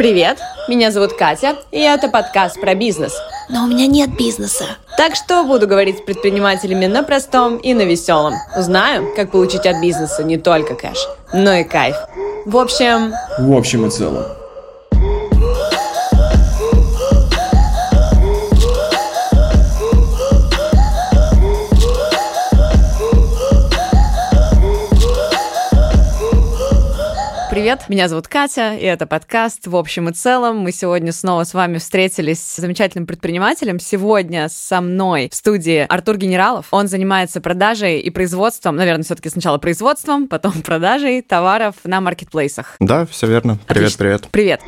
Привет, меня зовут Катя, и это подкаст про бизнес. Но у меня нет бизнеса. Так что буду говорить с предпринимателями на простом и на веселом. Узнаю, как получить от бизнеса не только кэш, но и кайф. В общем... В общем и целом. Привет, меня зовут Катя, и это подкаст «В общем и целом». Мы сегодня снова с вами встретились с замечательным предпринимателем. Сегодня со мной в студии Артур Генералов. Он занимается продажей и производством, наверное, все таки сначала производством, потом продажей товаров на маркетплейсах. Да, все верно. Привет, Отлично. привет. Привет.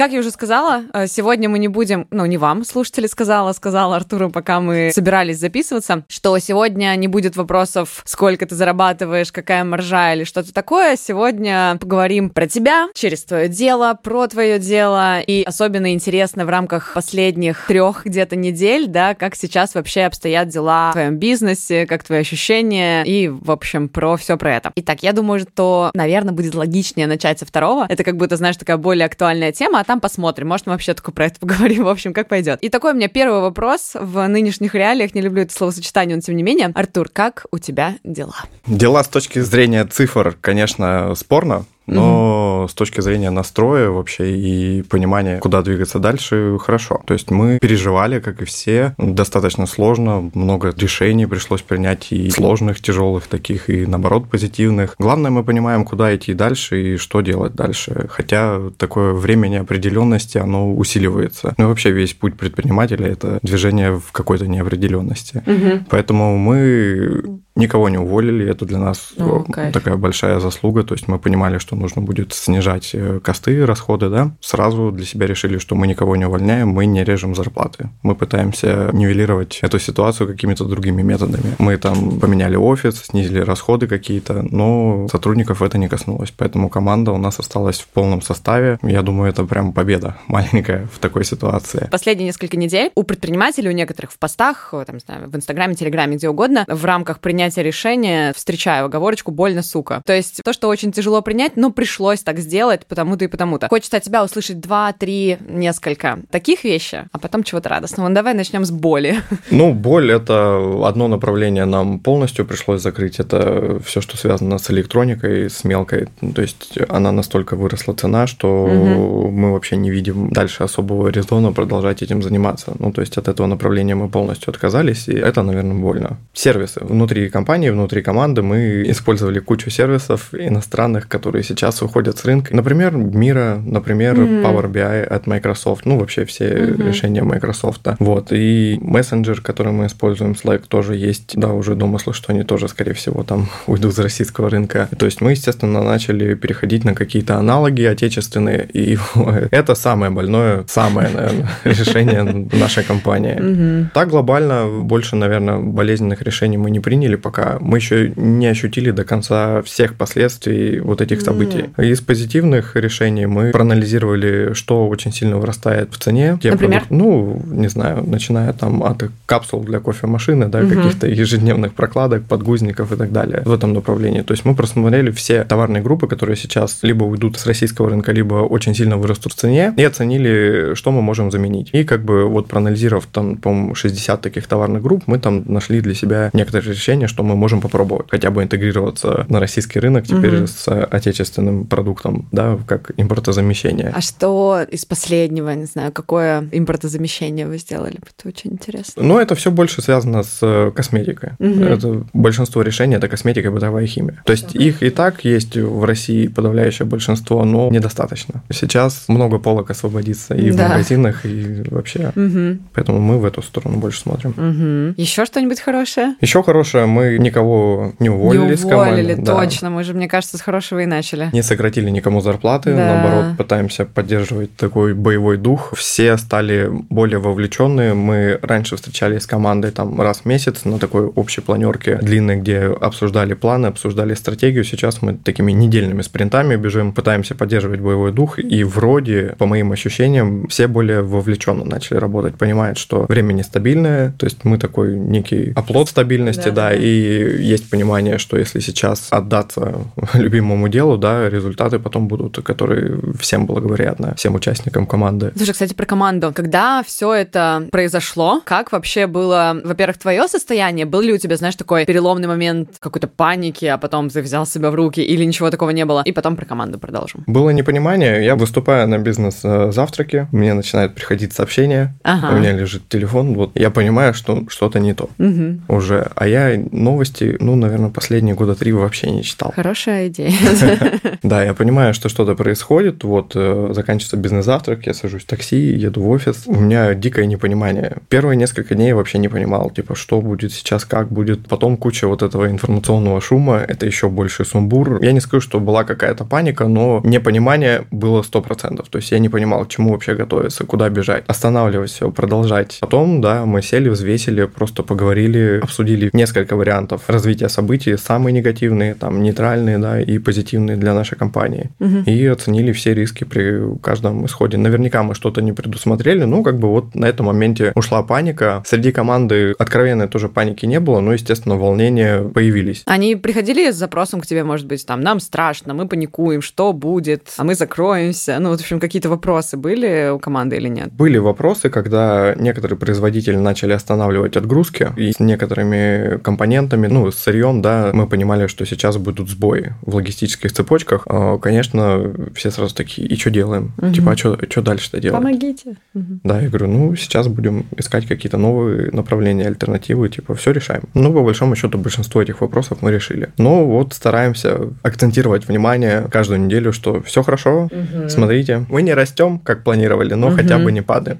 Как я уже сказала, э, сегодня мы не будем, ну, не вам, слушатели, сказала, сказала Артуру, пока мы собирались записываться, что сегодня не будет вопросов, сколько ты зарабатываешь, какая маржа или что-то такое. Сегодня поговорим про тебя, через твое дело, про твое дело. И особенно интересно в рамках последних трех где-то недель, да, как сейчас вообще обстоят дела в твоем бизнесе, как твои ощущения и, в общем, про все про это. Итак, я думаю, что, наверное, будет логичнее начать со второго. Это как будто, знаешь, такая более актуальная тема, а там посмотрим. Может, мы вообще только про это поговорим. В общем, как пойдет. И такой у меня первый вопрос в нынешних реалиях. Не люблю это словосочетание, но тем не менее. Артур, как у тебя дела? Дела с точки зрения цифр, конечно, спорно. Но с точки зрения настроя вообще и понимания, куда двигаться дальше, хорошо. То есть мы переживали, как и все, достаточно сложно, много решений пришлось принять и сложных, тяжелых таких, и наоборот позитивных. Главное, мы понимаем, куда идти дальше и что делать дальше. Хотя такое время неопределенности, оно усиливается. Ну и вообще весь путь предпринимателя – это движение в какой-то неопределенности. Мгм. Поэтому мы никого не уволили, это для нас О, кайф. такая большая заслуга, то есть мы понимали, что нужно будет снижать э, косты, расходы, да, сразу для себя решили, что мы никого не увольняем, мы не режем зарплаты, мы пытаемся нивелировать эту ситуацию какими-то другими методами. Мы там поменяли офис, снизили расходы какие-то, но сотрудников это не коснулось, поэтому команда у нас осталась в полном составе, я думаю, это прям победа маленькая в такой ситуации. Последние несколько недель у предпринимателей, у некоторых в постах, э, там, не знаю, в Инстаграме, Телеграме, где угодно, в рамках принятия решения встречаю оговорочку «больно, сука». То есть то, что очень тяжело принять, но пришлось так сделать потому-то и потому-то. Хочется от тебя услышать два, три, несколько таких вещей, а потом чего-то радостного. Ну, давай начнем с боли. Ну, боль это одно направление нам полностью пришлось закрыть. Это все, что связано с электроникой, с мелкой. Ну, То есть она настолько выросла цена, что Мгм. мы вообще не видим дальше особого резона продолжать этим заниматься. Ну, то есть от этого направления мы полностью отказались, и это, наверное, больно. Сервисы. Внутри компании, внутри команды мы использовали кучу сервисов иностранных, которые сейчас уходят с рынка. Например, Мира, например, М. Power BI от Microsoft. Ну, вообще все Мгм. решения Microsoft. Вот. И мессенджер, который мы используем, Slack, тоже есть. Да, уже домыслы, что они тоже, скорее всего, там уйдут с российского рынка. То есть мы, естественно, начали переходить на какие-то аналоги отечественные. И это самое больное, самое, наверное, решение нашей компании. Так глобально больше, наверное, болезненных решений мы не приняли пока. Мы еще не ощутили до конца всех последствий вот этих М. событий. Из позитивных решений мы проанализировали, что очень сильно вырастает в цене. Те Например? продукты- ну, не знаю, начиная там от капсул для кофемашины, да, Мгм. каких-то ежедневных прокладок, подгузников и так далее в этом направлении. То есть мы просмотрели все товарные группы, которые сейчас либо уйдут с российского рынка, либо очень сильно вырастут в цене, и оценили, что мы можем заменить. И как бы вот проанализировав там, по-моему, 60 таких товарных групп, мы там нашли для себя некоторые решения, что мы можем попробовать хотя бы интегрироваться на российский рынок теперь Мгм. с отечественным продуктом, да, как импортозамещение. А что из последнего, не знаю, какое импортозамещение вы сделали? Это очень интересно. Но это все больше связано с э, косметикой. Мгм. Это большинство решений это косметика и бытовая химия. То есть их и так есть в России подавляющее большинство, но недостаточно. Сейчас много полок освободится и в Да. магазинах, и вообще. Угу. Поэтому мы в эту сторону больше смотрим. Угу. Еще что-нибудь хорошее? Еще хорошее, мы никого не уволили, не с команды. уволили, да. точно. Мы же, мне кажется, с хорошего и начали. Не сократили никому зарплаты, Да. наоборот, пытаемся поддерживать такой боевой дух. Все стали более вовлеченные. Мы раньше встречались с командой там раз в месяц на такой общей планерке длинной, где обсуждали планы, обсуждали стратегию. Сейчас мы такими недельными спринтами бежим, пытаемся поддерживать боевой дух. И вроде, по моим ощущениям, все более вовлеченно начали работать, понимают, что время нестабильное, то есть мы такой некий оплот стабильности, Да, да, да. и есть понимание, что если сейчас отдаться любимому делу, да, да, результаты потом будут, которые всем благоприятны, всем участникам команды. Слушай, кстати, про команду. Когда все это произошло, как вообще было, во-первых, твое состояние? Был ли у тебя, знаешь, такой переломный момент какой-то паники, а потом ты взял себя в руки, или ничего такого не было? И потом про команду продолжим. Было непонимание. Я выступаю на бизнес-завтраке, мне начинают приходить сообщения, Ага. у меня лежит телефон, вот я понимаю, что что-то не то Мгм. уже. А я новости, ну, наверное, последние года три вообще не читал. Хорошая идея. Да, я понимаю, что что-то происходит. Вот э, заканчивается бизнес-завтрак, я сажусь в такси, еду в офис. У меня дикое непонимание. Первые несколько дней я вообще не понимал, типа, что будет сейчас, как будет. Потом куча вот этого информационного шума, это еще больше сумбур. Я не скажу, что была какая-то паника, но непонимание было 100%. То есть я не понимал, к чему вообще готовиться, куда бежать, останавливать все, продолжать. Потом, да, мы сели, взвесили, просто поговорили, обсудили несколько вариантов развития событий, самые негативные, там, нейтральные, да, и позитивные для нашей компании. Мгм. И оценили все риски при каждом исходе. Наверняка мы что-то не предусмотрели, ну, как бы вот на этом моменте ушла паника. Среди команды откровенной тоже паники не было, но, естественно, волнения появились. Они приходили с запросом к тебе, может быть, там, нам страшно, мы паникуем, что будет, а мы закроемся. Ну, вот, в общем, какие-то вопросы были у команды или нет? Были вопросы, когда некоторые производители начали останавливать отгрузки, и с некоторыми компонентами, ну, с сырьем, да, мы понимали, что сейчас будут сбои в логистических цепочках. А, Конечно, все сразу такие, и что делаем? Мгм. Типа, а что дальше-то делать? Помогите. Да, я говорю, ну, сейчас будем искать какие-то новые направления, альтернативы, типа, все решаем. Ну, по большому счету, большинство этих вопросов мы решили. Но вот стараемся акцентировать внимание каждую неделю, что все хорошо, смотрите, мы не растем, как планировали, но Мгм. хотя бы не падаем.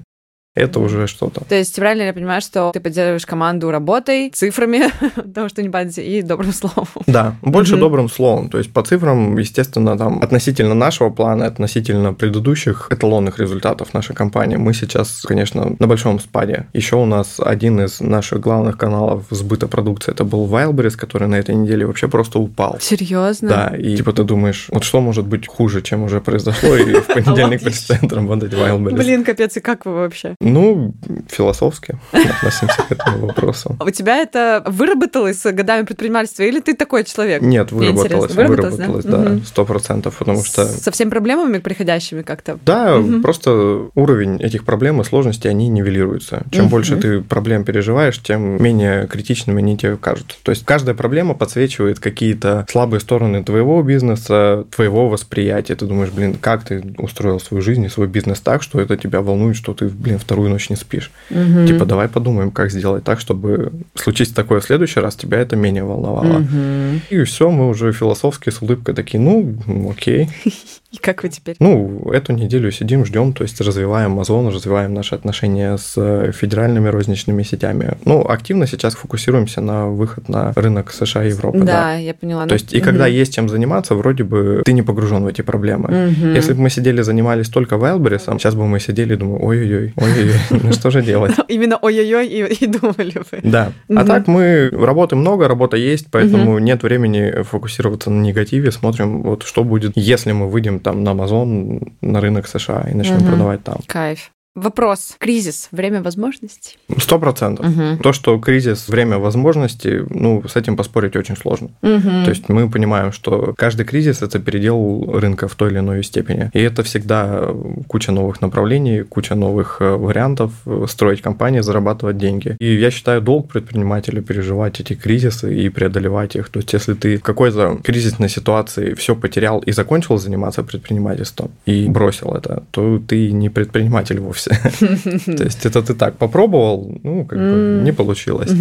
Это уже что-то. То есть правильно я понимаю, что ты поддерживаешь команду работой, цифрами, потому что не падайте, и добрым словом. Да, больше Мгм. добрым словом. То есть по цифрам, естественно, там относительно нашего плана, относительно предыдущих эталонных результатов нашей компании, мы сейчас, конечно, на большом спаде. Еще у нас один из наших главных каналов сбыта продукции, это был Wildberries, который на этой неделе вообще просто упал. Серьезно? Да, и типа ты думаешь, вот что может быть хуже, чем уже произошло, и в понедельник перестает работать Wildberries. Блин, капец, и как вы вообще? Ну, философски относимся к этому вопросу. А У тебя это выработалось с годами предпринимательства, или ты такой человек? Нет, выработалось. Выработалось, да? сто процентов, потому что Со всеми проблемами приходящими как-то? Да, просто уровень этих проблем и сложностей, они нивелируются. Чем больше ты проблем переживаешь, тем менее критичными они тебе кажутся. То есть каждая проблема подсвечивает какие-то слабые стороны твоего бизнеса, твоего восприятия. Ты думаешь, блин, как ты устроил свою жизнь и свой бизнес так, что это тебя волнует, что ты, блин, вторую ночь не спишь. Мгм. Типа, давай подумаем, как сделать так, чтобы случись такое в следующий раз, тебя это менее волновало. Мгм. И все, мы уже философски с улыбкой такие, ну, окей. И как вы теперь? Ну, эту неделю сидим, ждем, то есть развиваем Озон, развиваем наши отношения с э, федеральными розничными сетями. Ну, активно сейчас фокусируемся на выход на рынок США и Европы. Да, Да. я поняла. То есть, и когда есть чем заниматься, вроде бы ты не погружен в эти проблемы. Мгм. Если бы мы сидели, занимались только Wildberries, сейчас бы мы сидели и думали, ой-ой-ой, ой-ой-ой, ну что же делать? Именно ой-ой-ой и, и думали вы. Да. А так мы работы много, работа есть, поэтому нет времени фокусироваться на негативе. Смотрим, вот что будет, если мы выйдем там на Amazon, на рынок США и начнем продавать там. Кайф. Вопрос. Кризис. Время возможностей? Сто процентов. Мгм. То, что кризис, время возможностей, ну, с этим поспорить очень сложно. Мгм. То есть мы понимаем, что каждый кризис – это передел рынка в той или иной степени. И это всегда куча новых направлений, куча новых э, вариантов строить компании, зарабатывать деньги. И я считаю, долг предпринимателя переживать эти кризисы и преодолевать их. То есть если ты в какой-то кризисной ситуации все потерял и закончил заниматься предпринимательством и бросил это, то ты не предприниматель вовсе. То есть это ты так попробовал, ну, как бы не получилось.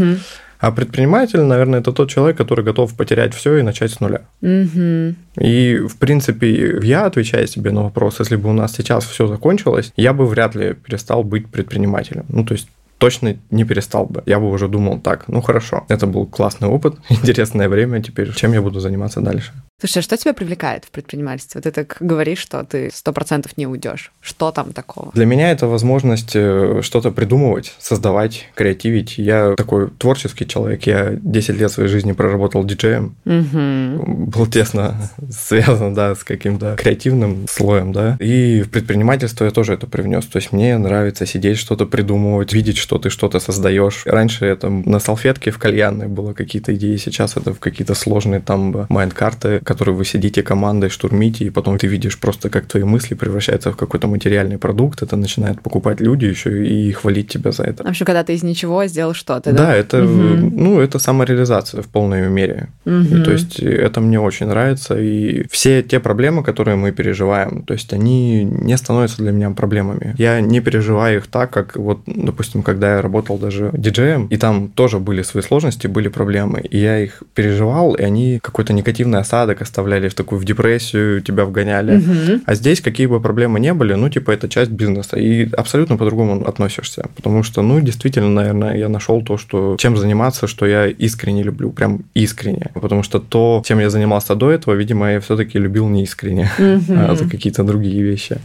А предприниматель, наверное, это тот человек, который готов потерять все и начать с нуля. Мгм. И, в принципе, я, отвечая себе на вопрос, если бы у нас сейчас все закончилось, я бы вряд ли перестал быть предпринимателем. Ну, то есть точно не перестал бы. Я бы уже думал так, ну хорошо, это был классный опыт, интересное время, теперь чем я буду заниматься дальше? Слушай, а что тебя привлекает в предпринимательстве? Вот ты так говоришь, что ты сто процентов не уйдешь. Что там такого? Для меня это возможность э, что-то придумывать, создавать, креативить. Я такой творческий человек, я 10 лет своей жизни проработал диджеем, Мгм. был тесно связан, да, с каким-то креативным слоем, да. И в предпринимательство я тоже это привнес. То есть мне нравится сидеть, что-то придумывать, видеть, что ты что-то создаешь. Раньше это на салфетке в кальянной было какие-то идеи, сейчас это в какие-то сложные там майнд-карты, которые вы сидите командой, штурмите, и потом ты видишь просто, как твои мысли превращаются в какой-то материальный продукт, это начинает покупать люди еще и хвалить тебя за это. В общем, когда ты из ничего сделал что-то, да? Да, это, угу. ну, это самореализация в полной мере. Угу. То есть это мне очень нравится, и все те проблемы, которые мы переживаем, то есть они не становятся для меня проблемами. Я не переживаю их так, как вот, допустим, когда я работал даже диджеем, и там тоже были свои сложности, были проблемы, и я их переживал, и они какой-то негативный осадок оставляли в такую в депрессию, тебя вгоняли. Угу. А здесь какие бы проблемы не были, ну, типа, это часть бизнеса, и абсолютно по-другому относишься, потому что, ну, действительно, наверное, я нашел то, что чем заниматься, что я искренне люблю, прям искренне, потому что то, чем я занимался до этого, видимо, я все-таки любил не искренне, угу. а за какие-то другие вещи.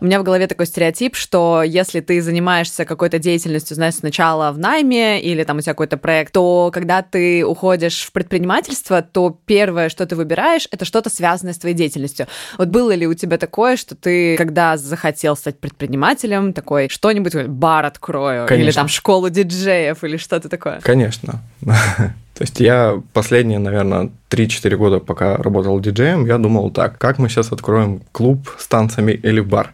У меня в голове такой стереотип, что если ты занимаешься какой-то деятельностью, знаешь, сначала в найме или там у тебя какой-то проект, то когда ты уходишь в предпринимательство, то первое, что ты выбираешь, это что-то связанное с твоей деятельностью. Вот было ли у тебя такое, что ты, когда захотел стать предпринимателем, такой что-нибудь, бар открою, Конечно. или там школу диджеев, или что-то такое? Конечно. То есть я последние, наверное, 3-4 года, пока работал диджеем, я думал так, как мы сейчас откроем клуб с танцами или бар.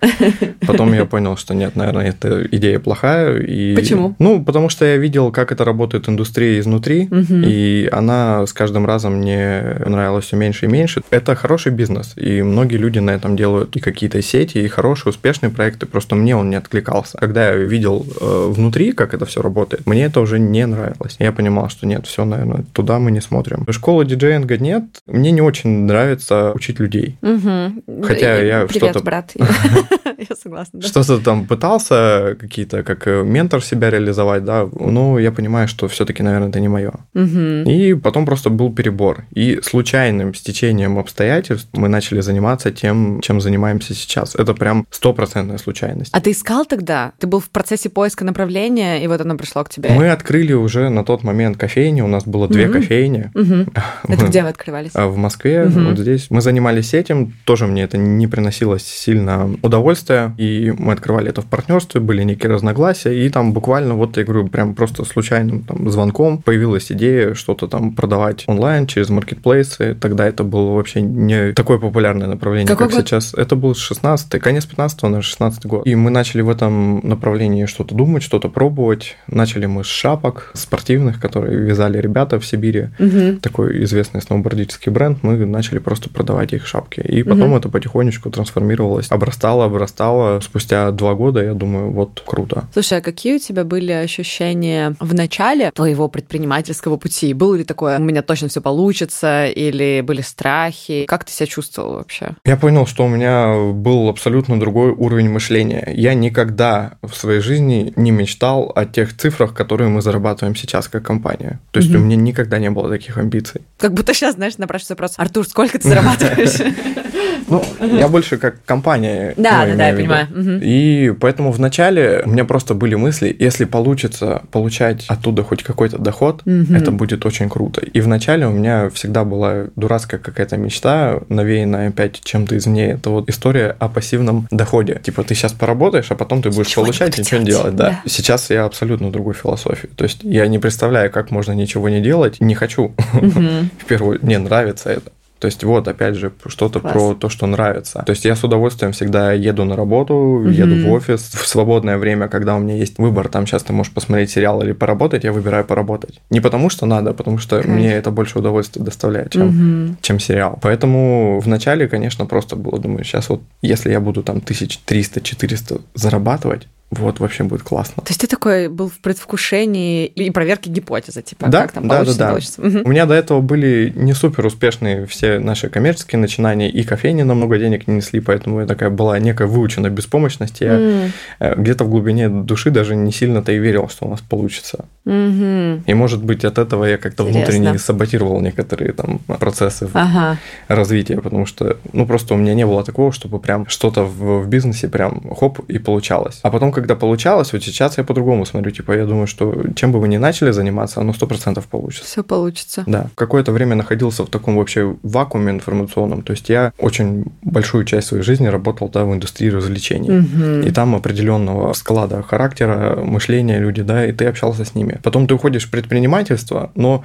Потом я понял, что нет, наверное, эта идея плохая. И... Почему? Ну, потому что я видел, как это работает индустрия изнутри, и она с каждым разом мне нравилась все меньше и меньше. Это хороший бизнес, и многие люди на этом делают и какие-то сети, и хорошие, успешные проекты, просто мне он не откликался. Когда я видел э, внутри, как это все работает, мне это уже не нравилось. Я понимал, что нет, все, наверное, туда мы не смотрим. Школа диджея тренинга нет. Мне не очень нравится учить людей. Угу. Хотя и, я что-то... брат. Я согласна. Что-то там пытался какие-то, как э, ментор себя реализовать, да, но я понимаю, что все-таки, наверное, это не мое. И потом просто был перебор. И случайным стечением обстоятельств мы начали заниматься тем, чем занимаемся сейчас. Это прям стопроцентная случайность. А ты искал тогда? Ты был в процессе поиска направления, и вот оно пришло к тебе? Мы открыли уже на тот момент кофейни. У нас было две кофейни. Это где вы открывались? А, в Москве, угу. вот здесь. Мы занимались этим, тоже мне это не приносило сильно удовольствия, и мы открывали это в партнерстве, были некие разногласия, и там буквально, вот я говорю, прям просто случайным там, звонком появилась идея что-то там продавать онлайн через маркетплейсы. Тогда это было вообще не такое популярное направление, Какой как год? сейчас. Это был 16 конец 15 на 16 год. И мы начали в этом направлении что-то думать, что-то пробовать. Начали мы с шапок спортивных, которые вязали ребята в Сибири. Угу. Такой известный сноубордический бренд, мы начали просто продавать их шапки. И потом угу. это потихонечку трансформировалось, обрастало, обрастало. Спустя два года, я думаю, вот круто. Слушай, а какие у тебя были ощущения в начале твоего предпринимательского пути? Было ли такое, у меня точно все получится, или были страхи? Как ты себя чувствовал вообще? Я понял, что у меня был абсолютно другой уровень мышления. Я никогда в своей жизни не мечтал о тех цифрах, которые мы зарабатываем сейчас как компания. То есть угу. у меня никогда не было таких амбиций. Как будто сейчас, знаешь, напрашивается вопрос, Артур, сколько ты зарабатываешь? Ну, я больше как компания. Да, да, да, я понимаю. И поэтому вначале у меня просто были мысли, если получится получать оттуда хоть какой-то доход, это будет очень круто. И вначале у меня всегда была дурацкая какая-то мечта, навеянная опять чем-то извне. Это вот история о пассивном доходе. Типа ты сейчас поработаешь, а потом ты будешь ничего получать, ничего не делать. Да. да. Сейчас я абсолютно другой философии. То есть я не представляю, как можно ничего не делать, не хочу. В первую, мне нравится это. То есть вот, опять же, что-то про то, что нравится. То есть я с удовольствием всегда еду на работу, угу. еду в офис. В свободное время, когда у меня есть выбор, там сейчас ты можешь посмотреть сериал или поработать, я выбираю поработать. Не потому что надо, а потому что Кайф. мне это больше удовольствия доставляет, чем, угу. чем сериал. Поэтому вначале, конечно, просто было, думаю, сейчас вот, если я буду там 1300-400 зарабатывать, вот вообще будет классно. То есть ты такой был в предвкушении и проверки гипотезы, типа, да, как там да, получится, да, да. получится. Угу. У меня до этого были не супер успешные все наши коммерческие начинания, и кофейни намного денег не несли, поэтому я такая была некая выучена беспомощность. Я mm. где-то в глубине души даже не сильно-то и верил, что у нас получится. Mm-hmm. И, может быть, от этого я как-то внутренне саботировал некоторые там процессы ага. развития, потому что, ну, просто у меня не было такого, чтобы прям что-то в, в бизнесе прям хоп и получалось. А потом когда получалось, вот сейчас я по-другому смотрю. Типа, я думаю, что чем бы вы ни начали заниматься, оно сто процентов получится. Все получится. Да. Какое-то время находился в таком вообще вакууме информационном. То есть я очень большую часть своей жизни работал да, в индустрии развлечений. Мгм. И там определенного склада характера, мышления люди, да, и ты общался с ними. Потом ты уходишь в предпринимательство, но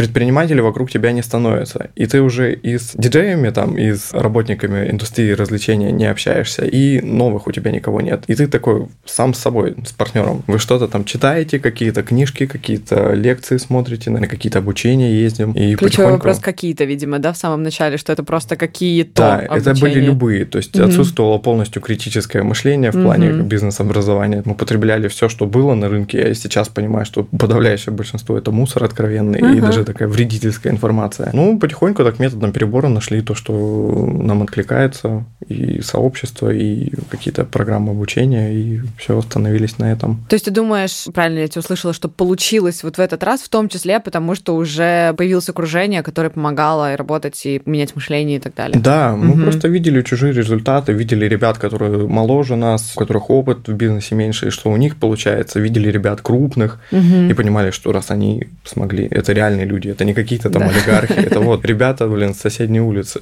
предпринимателей вокруг тебя не становится. И ты уже и с диджеями, там, и с работниками индустрии развлечения не общаешься, и новых у тебя никого нет. И ты такой сам с собой, с партнером. Вы что-то там читаете, какие-то книжки, какие-то лекции смотрите, на какие-то обучения ездим. И Ключевой потихоньку- вопрос какие-то, видимо, да, в самом начале, что это просто какие-то Да, это были обучения. любые. То есть Мгм. отсутствовало полностью критическое мышление в плане Мгм. бизнес-образования. Мы потребляли все, что было на рынке. Я сейчас понимаю, что подавляющее большинство это мусор откровенный и Ага. даже такая вредительская информация. Ну, потихоньку так методом перебора нашли то, что нам откликается, и сообщество, и какие-то программы обучения, и все остановились на этом. То есть ты думаешь, правильно я тебя услышала, что получилось вот в этот раз, в том числе потому, что уже появилось окружение, которое помогало и работать, и менять мышление и так далее? Да, мы Мгм. просто видели чужие результаты, видели ребят, которые моложе нас, у которых опыт в бизнесе меньше, и что у них получается, видели ребят крупных, Мгм. и понимали, что раз они смогли, это реальные люди, это не какие-то там Да. олигархи, это вот ребята, блин, с соседней улицы,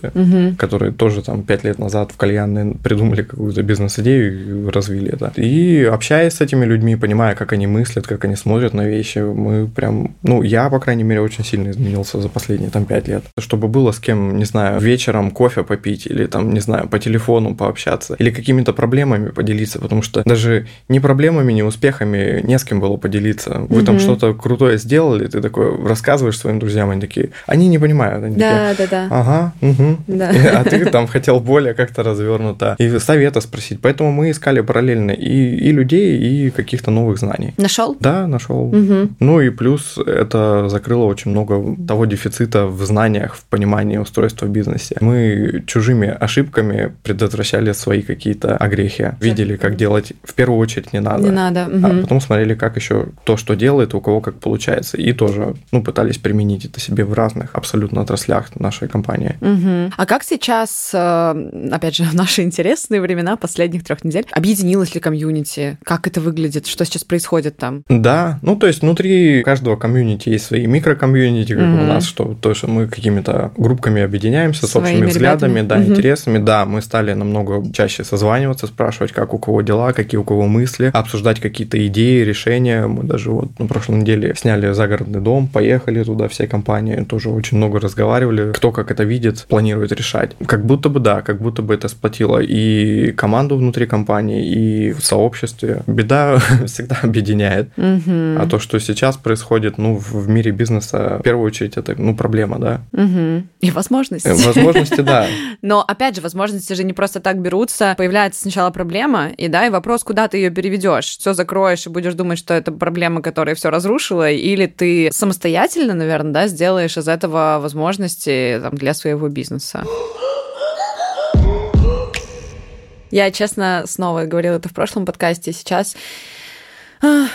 которые тоже там пять лет назад в кальянной придумали какую-то бизнес-идею и развили это. И общаясь с этими людьми, понимая, как они мыслят, как они смотрят на вещи, мы прям, ну, я, по крайней мере, очень сильно изменился за последние там пять лет. Чтобы было с кем, не знаю, вечером кофе попить или там, не знаю, по телефону пообщаться или какими-то проблемами поделиться, потому что даже не проблемами, не успехами не с кем было поделиться. Вы там что-то крутое сделали, ты такой рассказываешь своим друзьям, они такие, они не понимают, они такие, Да, да, да. Ага, угу. Да. А ты там хотел более как-то развернуто и совета спросить. Поэтому мы искали параллельно и, и людей, и каких-то новых знаний. Нашел? Да, нашел. Мгм. Ну и плюс это закрыло очень много того дефицита в знаниях, в понимании устройства в бизнесе. Мы чужими ошибками предотвращали свои какие-то огрехи. Видели, как делать в первую очередь не надо. Не надо. А Мгм. потом смотрели, как еще то, что делает, у кого как получается. И тоже, ну, пытались применить это себе в разных абсолютно отраслях нашей компании. Мгм. А как сейчас, э, опять же, в наши интересные времена последних трех недель, объединилось ли комьюнити? Как это выглядит? Что сейчас происходит там? Да, ну то есть внутри каждого комьюнити есть свои микрокомьюнити, как Мгм. у нас, что то, что мы какими-то группками объединяемся с Своими общими взглядами, ребятами. да, Мгм. интересами. Да, мы стали намного чаще созваниваться, спрашивать, как у кого дела, какие у кого мысли, обсуждать какие-то идеи, решения. Мы даже вот на прошлой неделе сняли загородный дом, поехали туда всей компанией, тоже очень много разговаривали, кто как это видит, планирует решать. Как будто бы да, как будто бы это сплотило и команду внутри компании, и в сообществе. Беда всегда объединяет. Мгм. А то, что сейчас происходит, ну, в мире бизнеса, в первую очередь, это, ну, проблема, да. Мгм. И возможности. Э, Возможности, да. Но опять же, возможности же не просто так берутся. Появляется сначала проблема, и да, и вопрос, куда ты ее переведешь. Все закроешь и будешь думать, что это проблема, которая все разрушила, или ты самостоятельно, наверное, да, сделаешь из этого возможности там, для своего бизнеса. Я, честно, снова говорила это в прошлом подкасте, сейчас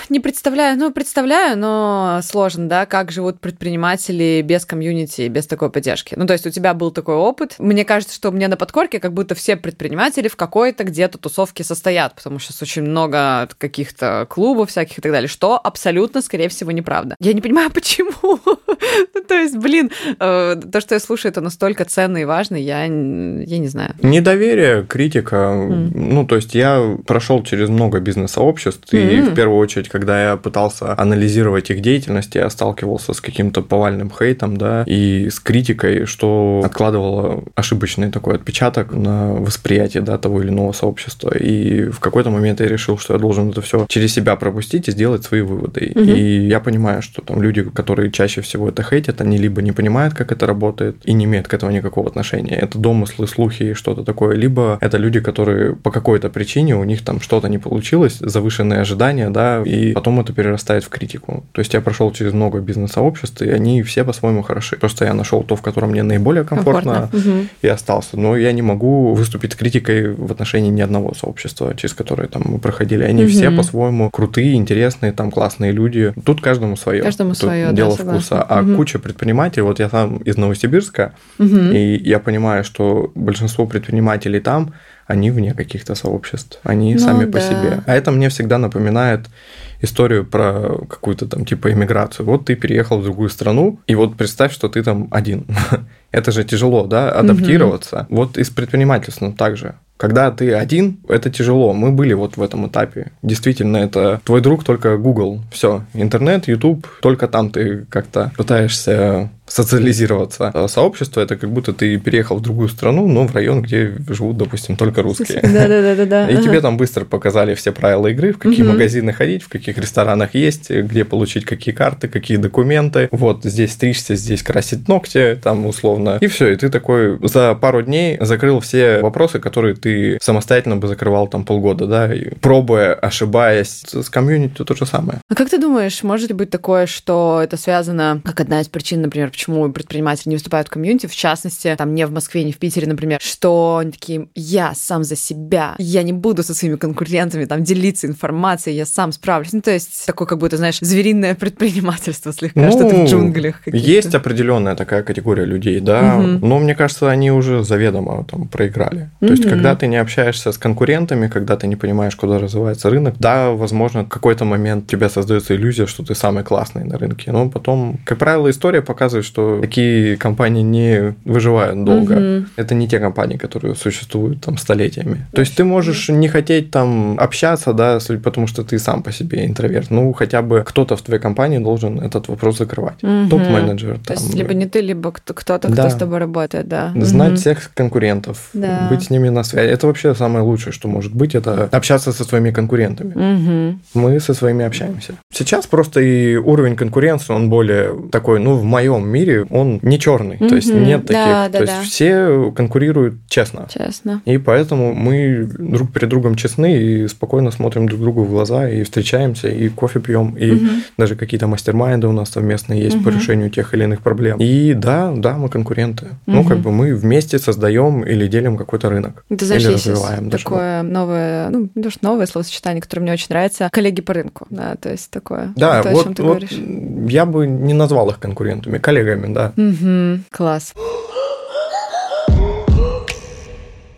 Не представляю, ну, представляю, но сложно, да, как живут предприниматели без комьюнити, без такой поддержки. Ну, то есть у тебя был такой опыт. Мне кажется, что у меня на подкорке как будто все предприниматели в какой-то где-то тусовке состоят, потому что сейчас очень много каких-то клубов всяких и так далее, что абсолютно, скорее всего, неправда. Я не понимаю, почему. Ну, То есть, блин, э, то, что я слушаю, это настолько ценно и важно, я, я не знаю. Недоверие, критика. Ну, то есть я прошел через много бизнес-сообществ, и в первую очередь, когда я пытался анализировать их деятельность, я сталкивался с каким-то повальным хейтом, да, и с критикой, что откладывало ошибочный такой отпечаток на восприятие, да, того или иного сообщества. И в какой-то момент я решил, что я должен это все через себя пропустить и сделать свои выводы. Мгм. И я понимаю, что там люди, которые чаще всего это хейтят, они либо не понимают, как это работает, и не имеют к этому никакого отношения. Это домыслы, слухи и что-то такое. Либо это люди, которые по какой-то причине у них там что-то не получилось, завышенные ожидания, да, и потом это перерастает в критику. То есть я прошел через много бизнес-сообществ, и они все по-своему хороши. Просто я нашел то, в котором мне наиболее комфортно, Мгм. и остался. Но я не могу выступить критикой в отношении ни одного сообщества, через которое там мы проходили. Они Мгм. все по-своему крутые, интересные, там классные люди. Тут каждому свое. Каждому Тут своё, да, дело согласна. вкуса. А Мгм. куча предпринимателей, вот я сам из Новосибирска, Мгм. и я понимаю, что большинство предпринимателей там, они вне каких-то сообществ, они Ну сами по да. себе. А это мне всегда напоминает историю про какую-то там типа иммиграцию. Вот ты переехал в другую страну, и вот представь, что ты там один. Это же тяжело, да, адаптироваться. Вот и с предпринимательством также. Когда ты один, это тяжело. Мы были вот в этом этапе. Действительно, это твой друг только Google. Все. Интернет, YouTube, только там ты как-то пытаешься социализироваться. А сообщество это как будто ты переехал в другую страну, но в район, где живут, допустим, только русские. Да-да-да-да. И тебе там быстро показали все правила игры, в какие магазины ходить, в каких ресторанах есть, где получить какие карты, какие документы. Вот здесь стричься, здесь красить ногти, там условно. И все, и ты такой за пару дней закрыл все вопросы, которые ты самостоятельно бы закрывал там полгода, да, и пробуя, ошибаясь. С комьюнити то же самое. А как ты думаешь, может быть такое, что это связано как одна из причин, например, почему предприниматели не выступают в комьюнити, в частности, там не в Москве, не в Питере, например, что они такие, я сам за себя, я не буду со своими конкурентами там делиться информацией, я сам справлюсь. Ну, то есть такое, как будто, знаешь, звериное предпринимательство слегка, что ты в джунглях. Ну, Есть определенная такая категория людей, да, Мгм. но мне кажется, они уже заведомо там проиграли. То есть, когда ты не общаешься с конкурентами, когда ты не понимаешь, куда развивается рынок, да, возможно, в какой-то момент у тебя создается иллюзия, что ты самый классный на рынке. Но потом, как правило, история показывает, что такие компании не выживают долго. Мгм. Это не те компании, которые существуют там столетиями. То есть ты можешь не хотеть там общаться, да, потому что ты сам по себе интроверт. Ну, хотя бы кто-то в твоей компании должен этот вопрос закрывать. Мгм. Топ-менеджер. То есть либо не ты, либо кто- кто-то, кто Да. с тобой работает, да. Знать Мгм. всех конкурентов, Да. быть с ними на связи. Это вообще самое лучшее, что может быть, это общаться со своими конкурентами. Мгм. Мы со своими общаемся. Сейчас просто и уровень конкуренции, он более такой, ну, в моем мире, он не черный. То есть нет таких. Да, да, То да. есть все конкурируют честно. Честно. И поэтому мы друг перед другом честны и спокойно смотрим друг другу в глаза и встречаемся, и кофе пьем, и Мгм. даже какие-то мастер-майнды у нас совместные есть по Мгм. решению тех или иных проблем. И да, да, мы конкуренты. Ну, Мгм. как бы мы вместе создаем или делим какой-то рынок. Знаешь, или развиваем даже. такое новое, ну, что новое словосочетание, которое мне очень нравится, коллеги по рынку, да, то есть такое. Да, то, о вот, чем ты вот говоришь. я бы не назвал их конкурентами, коллегами, да. Мгм. класс.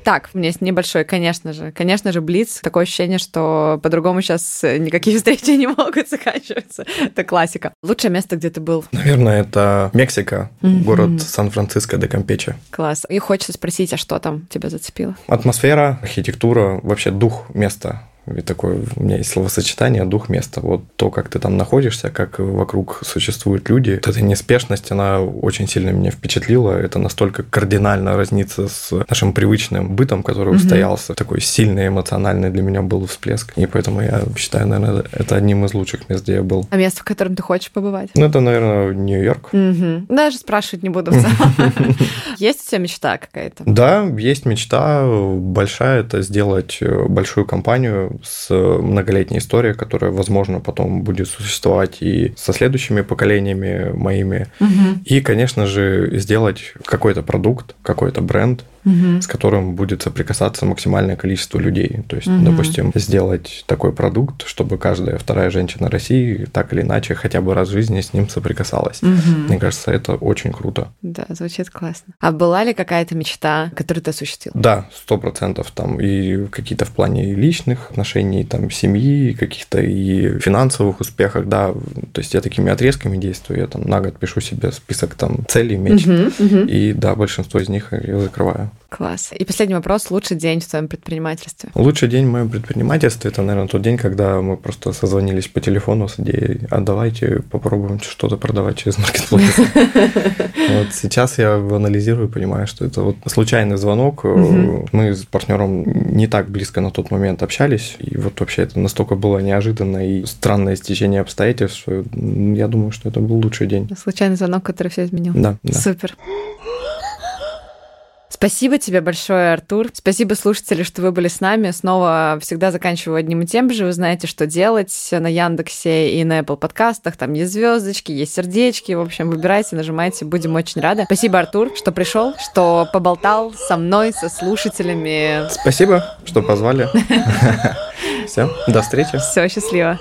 Так, у меня есть небольшой, конечно же, конечно же, Блиц. Такое ощущение, что по-другому сейчас никакие встречи не могут заканчиваться. Это классика. Лучшее место, где ты был. Наверное, это Мексика, Мгм. город Сан-Франциско де Кампече. Класс. И хочется спросить, а что там тебя зацепило? Атмосфера, архитектура, вообще дух места. И такое у меня есть словосочетание дух места. Вот то, как ты там находишься, как вокруг существуют люди. Вот эта неспешность, она очень сильно меня впечатлила. Это настолько кардинально разнится с нашим привычным бытом, который Мгм. устоялся. Такой сильный эмоциональный для меня был всплеск. И поэтому я считаю, наверное, это одним из лучших мест, где я был. А место, в котором ты хочешь побывать? Ну, это, наверное, Нью-Йорк. Мгм. Даже спрашивать не буду. Есть у тебя мечта какая-то? Да, есть мечта большая, это сделать большую компанию с многолетней историей, которая, возможно, потом будет существовать и со следующими поколениями моими. Мгм. И, конечно же, сделать какой-то продукт, какой-то бренд, С которым будет соприкасаться максимальное количество людей. То есть, Мгм. допустим, сделать такой продукт, чтобы каждая вторая женщина России так или иначе хотя бы раз в жизни с ним соприкасалась. Мгм. Мне кажется, это очень круто. Да, звучит классно. А была ли какая-то мечта, которую ты осуществил? Да, сто процентов там и какие-то в плане личных отношений, там семьи, каких-то и финансовых успехах, да. То есть я такими отрезками действую, я там на год пишу себе список там целей, мечт, Мгм, мгм. и да, большинство из них я закрываю. Класс. И последний вопрос. Лучший день в твоем предпринимательстве? Лучший день в моем предпринимательстве это, наверное, тот день, когда мы просто созвонились по телефону с идеей, а давайте попробуем что-то продавать через маркетплейс. Вот сейчас я анализирую, понимаю, что это вот случайный звонок. Мы с партнером не так близко на тот момент общались, и вот вообще это настолько было неожиданно и странное стечение обстоятельств, что я думаю, что это был лучший день. Случайный звонок, который все изменил. Да, да. Супер. Спасибо тебе большое, Артур. Спасибо, слушатели, что вы были с нами. Снова всегда заканчиваю одним и тем же. Вы знаете, что делать на Яндексе и на Apple подкастах. Там есть звездочки, есть сердечки. В общем, выбирайте, нажимайте. Будем очень рады. Спасибо, Артур, что пришел, что поболтал со мной, со слушателями. Спасибо, что позвали. Все, до встречи. Все, счастливо.